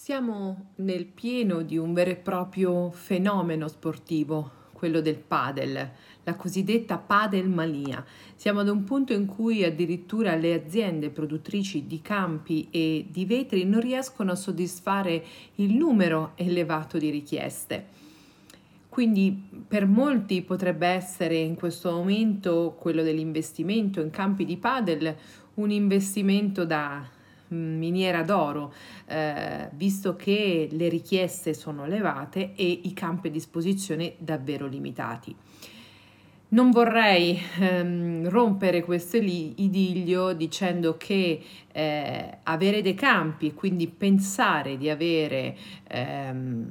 Siamo nel pieno di un vero e proprio fenomeno sportivo, quello del padel, la cosiddetta padel mania. Siamo ad un punto in cui addirittura le aziende produttrici di campi e di vetri non riescono a soddisfare il numero elevato di richieste. Quindi per molti potrebbe essere in questo momento quello dell'investimento in campi di padel un investimento da miniera d'oro, eh, visto che le richieste sono elevate e i campi a disposizione davvero limitati. Non vorrei ehm, rompere questo idillio dicendo che eh, avere dei campi e quindi pensare di avere ehm,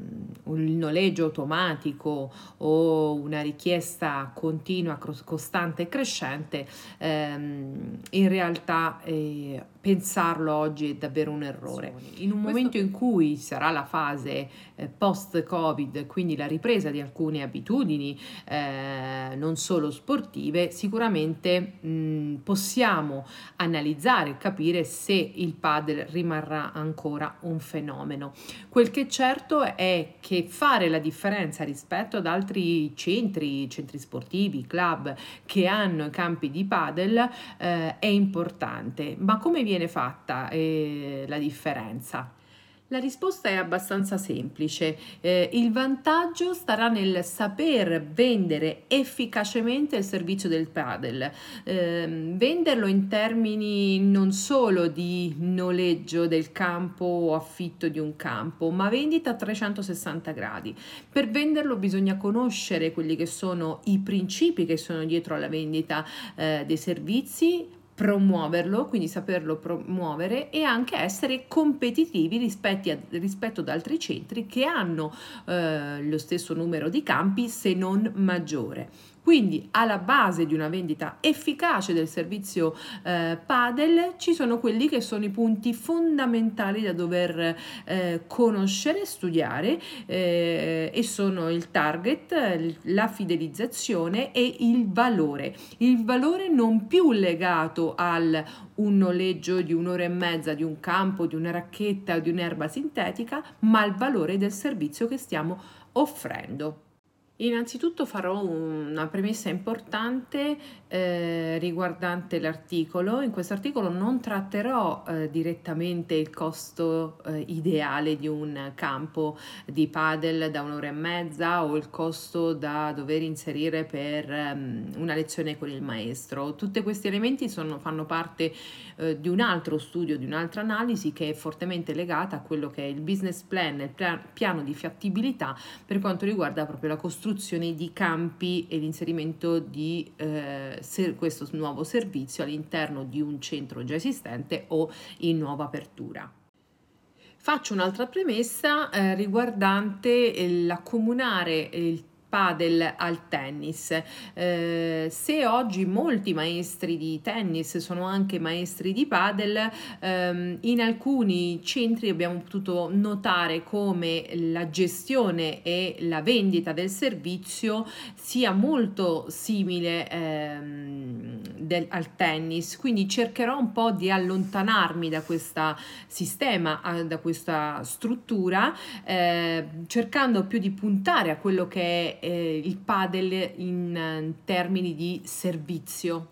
un noleggio automatico o una richiesta continua, costante e crescente, ehm, in realtà eh, pensarlo oggi è davvero un errore. In un momento in cui sarà la fase eh, post-Covid, quindi la ripresa di alcune abitudini, eh, non solo sportive, sicuramente mh, possiamo analizzare e capire se il padel rimarrà ancora un fenomeno. Quel che è certo è che fare la differenza rispetto ad altri centri, centri sportivi, club che hanno campi di padel eh, è importante. Ma come viene fatta eh, la differenza? La risposta è abbastanza semplice. Eh, il vantaggio starà nel saper vendere efficacemente il servizio del padel, eh, venderlo in termini non solo di noleggio del campo o affitto di un campo, ma vendita a 360 gradi. Per venderlo bisogna conoscere quelli che sono i principi che sono dietro alla vendita eh, dei servizi promuoverlo, quindi saperlo promuovere e anche essere competitivi rispetto, a, rispetto ad altri centri che hanno eh, lo stesso numero di campi se non maggiore. Quindi alla base di una vendita efficace del servizio eh, Padel ci sono quelli che sono i punti fondamentali da dover eh, conoscere, studiare eh, e sono il target, la fidelizzazione e il valore. Il valore non più legato al un noleggio di un'ora e mezza di un campo, di una racchetta o di un'erba sintetica, ma il valore del servizio che stiamo offrendo. Innanzitutto farò una premessa importante eh, riguardante l'articolo. In questo articolo non tratterò eh, direttamente il costo eh, ideale di un campo di padel da un'ora e mezza o il costo da dover inserire per um, una lezione con il maestro. Tutti questi elementi sono, fanno parte eh, di un altro studio, di un'altra analisi che è fortemente legata a quello che è il business plan, il piano di fattibilità per quanto riguarda proprio la costruzione costruzione di campi e l'inserimento di eh, questo nuovo servizio all'interno di un centro già esistente o in nuova apertura. Faccio un'altra premessa eh, riguardante l'accomunare il padel al tennis. Eh, se oggi molti maestri di tennis sono anche maestri di padel, ehm, in alcuni centri abbiamo potuto notare come la gestione e la vendita del servizio sia molto simile ehm, del, al tennis, quindi cercherò un po' di allontanarmi da questo sistema, da questa struttura, eh, cercando più di puntare a quello che è eh, il padel in eh, termini di servizio.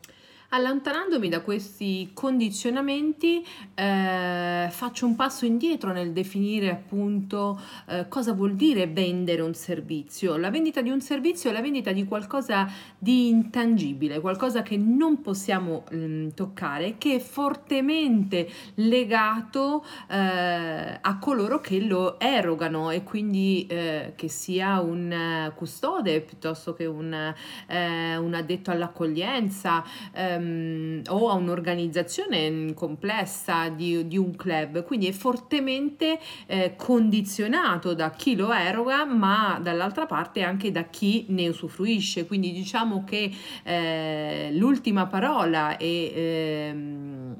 Allontanandomi da questi condizionamenti eh, faccio un passo indietro nel definire appunto eh, cosa vuol dire vendere un servizio. La vendita di un servizio è la vendita di qualcosa di intangibile, qualcosa che non possiamo mh, mm, toccare, che è fortemente legato eh, a coloro che lo erogano e quindi eh, che sia un eh, custode piuttosto che un, eh, un addetto all'accoglienza ehm, o a un'organizzazione complessa di, di, un club, quindi è fortemente eh, condizionato da chi lo eroga, ma dall'altra parte anche da chi ne usufruisce. Quindi diciamo che eh, l'ultima parola e ehm,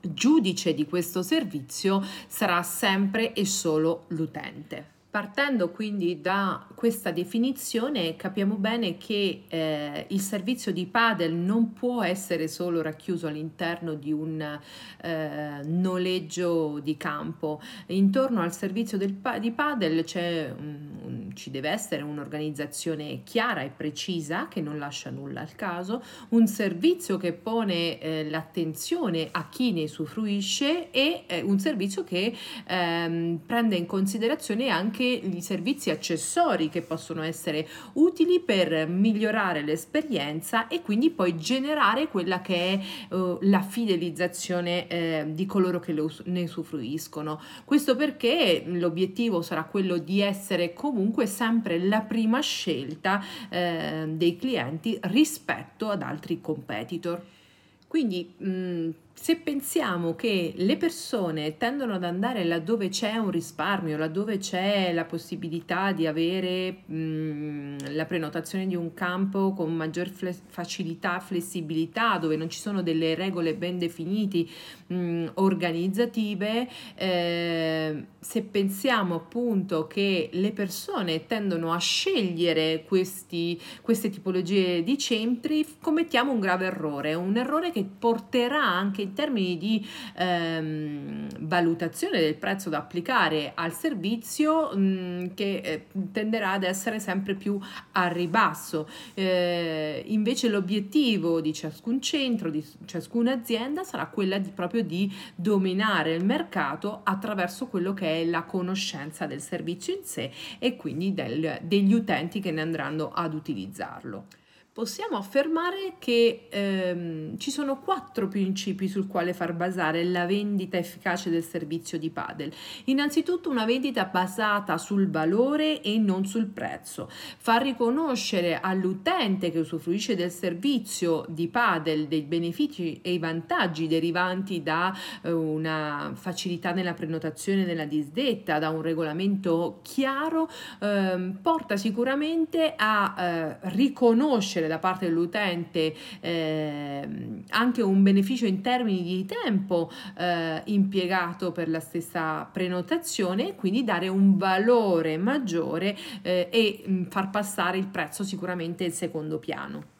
giudice di questo servizio sarà sempre e solo l'utente. Partendo quindi da questa definizione capiamo bene che eh, il servizio di padel non può essere solo racchiuso all'interno di un eh, noleggio di campo. Intorno al servizio del, di padel un, ci deve essere un'organizzazione chiara e precisa che non lascia nulla al caso, un servizio che pone eh, l'attenzione a chi ne usufruisce e eh, un servizio che ehm, prende in considerazione anche anche i servizi accessori che possono essere utili per migliorare l'esperienza e quindi poi generare quella che è uh, la fidelizzazione eh, di coloro che us- ne usufruiscono. Questo perché l'obiettivo sarà quello di essere comunque sempre la prima scelta eh, dei clienti rispetto ad altri competitor. Quindi mh, se pensiamo che le persone tendono ad andare laddove c'è un risparmio, laddove c'è la possibilità di avere mh, la prenotazione di un campo con maggior fle- facilità, flessibilità, dove non ci sono delle regole ben definite, mh, organizzative, eh, se pensiamo appunto che le persone tendono a scegliere questi, queste tipologie di centri, commettiamo un grave errore, un errore che porterà anche in termini di ehm, valutazione del prezzo da applicare al servizio mh, mm, che eh, tenderà ad essere sempre più a ribasso. Eh, invece l'obiettivo di ciascun centro, di ciascuna azienda sarà quella di, proprio di dominare il mercato attraverso quello che è la conoscenza del servizio in sé e quindi del, degli utenti che ne andranno ad utilizzarlo possiamo affermare che ehm, ci sono quattro principi sul quale far basare la vendita efficace del servizio di Padel. Innanzitutto una vendita basata sul valore e non sul prezzo. Far riconoscere all'utente che usufruisce del servizio di Padel dei benefici e i vantaggi derivanti da eh, una facilità nella prenotazione della disdetta, da un regolamento chiaro, ehm, porta sicuramente a eh, riconoscere da parte dell'utente eh, anche un beneficio in termini di tempo eh, impiegato per la stessa prenotazione e quindi dare un valore maggiore eh, e mh, far passare il prezzo sicuramente in secondo piano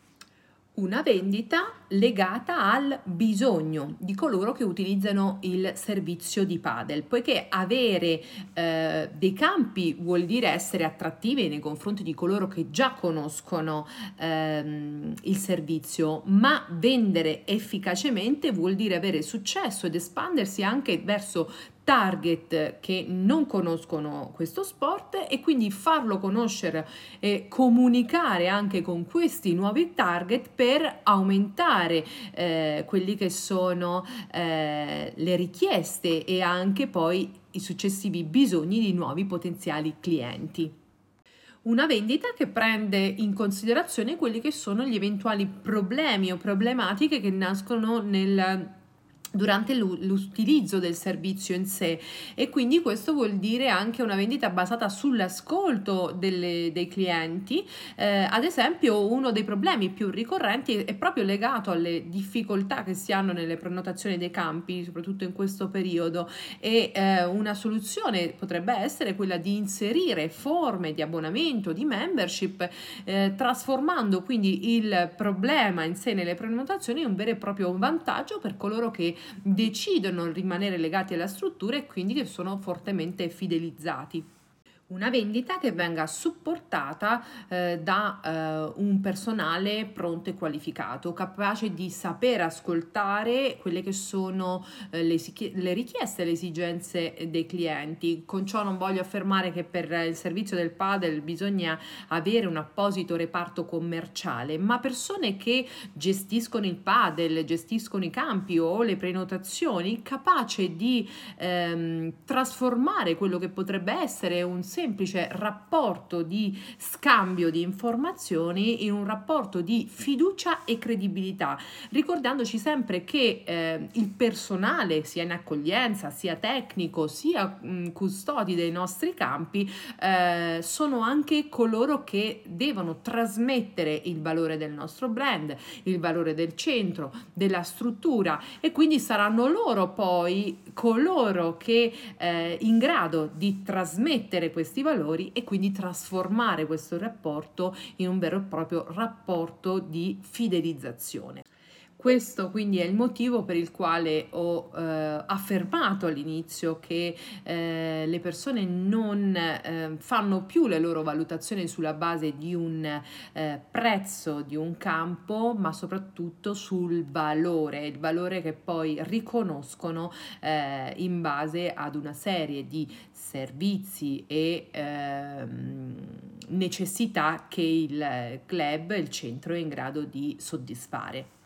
una vendita legata al bisogno di coloro che utilizzano il servizio di padel, poiché avere eh, dei campi vuol dire essere attrattivi nei confronti di coloro che già conoscono ehm, il servizio, ma vendere efficacemente vuol dire avere successo ed espandersi anche verso target che non conoscono questo sport e quindi farlo conoscere e comunicare anche con questi nuovi target per aumentare eh, quelli che sono eh, le richieste e anche poi i successivi bisogni di nuovi potenziali clienti. Una vendita che prende in considerazione quelli che sono gli eventuali problemi o problematiche che nascono nel durante l'utilizzo del servizio in sé. E quindi questo vuol dire anche una vendita basata sull'ascolto delle, dei clienti. Eh, ad esempio uno dei problemi più ricorrenti è proprio legato alle difficoltà che si hanno nelle prenotazioni dei campi soprattutto in questo periodo. E eh, una soluzione potrebbe essere quella di inserire forme di abbonamento di membership eh, trasformando quindi il problema in sé nelle prenotazioni in un vero e proprio vantaggio per coloro che decidono di rimanere legati alla struttura e quindi che sono fortemente fidelizzati una vendita che venga supportata eh, da eh, un personale pronto e qualificato, capace di saper ascoltare quelle che sono eh, le, le, richieste, le esigenze dei clienti. Con ciò non voglio affermare che per il servizio del padel bisogna avere un apposito reparto commerciale, ma persone che gestiscono il padel, gestiscono i campi o le prenotazioni, capace di ehm, trasformare quello che potrebbe essere un semplice rapporto di scambio di informazioni in un rapporto di fiducia e credibilità, ricordandoci sempre che eh, il personale, sia in accoglienza, sia tecnico, sia mh, custodi dei nostri campi, eh, sono anche coloro che devono trasmettere il valore del nostro brand, il valore del centro, della struttura e quindi saranno loro poi coloro che eh, in grado di trasmettere questa questi valori e quindi trasformare questo rapporto in un vero e proprio rapporto di fidelizzazione. Questo quindi è il motivo per il quale ho eh, affermato all'inizio che eh, le persone non eh, fanno più le loro valutazioni sulla base di un eh, prezzo di un campo, ma soprattutto sul valore, il valore che poi riconoscono eh, in base ad una serie di servizi e ehm, necessità che il club, il centro è in grado di soddisfare.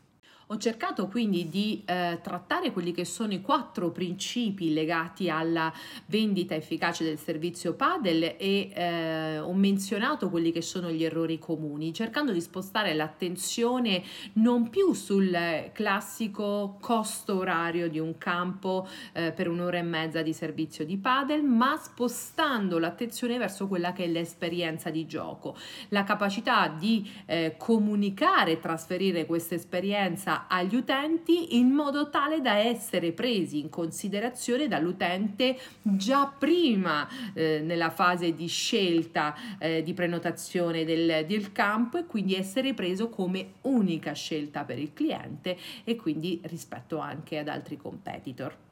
Ho cercato quindi di eh, trattare quelli che sono i quattro principi legati alla vendita efficace del servizio Padel e eh, ho menzionato quelli che sono gli errori comuni, cercando di spostare l'attenzione non più sul classico costo orario di un campo eh, per un'ora e mezza di servizio di Padel, ma spostando l'attenzione verso quella che è l'esperienza di gioco, la capacità di eh, comunicare e trasferire questa esperienza agli utenti in modo tale da essere presi in considerazione dall'utente già prima eh, nella fase di scelta eh, di prenotazione del, del campo e quindi essere preso come unica scelta per il cliente e quindi rispetto anche ad altri competitor.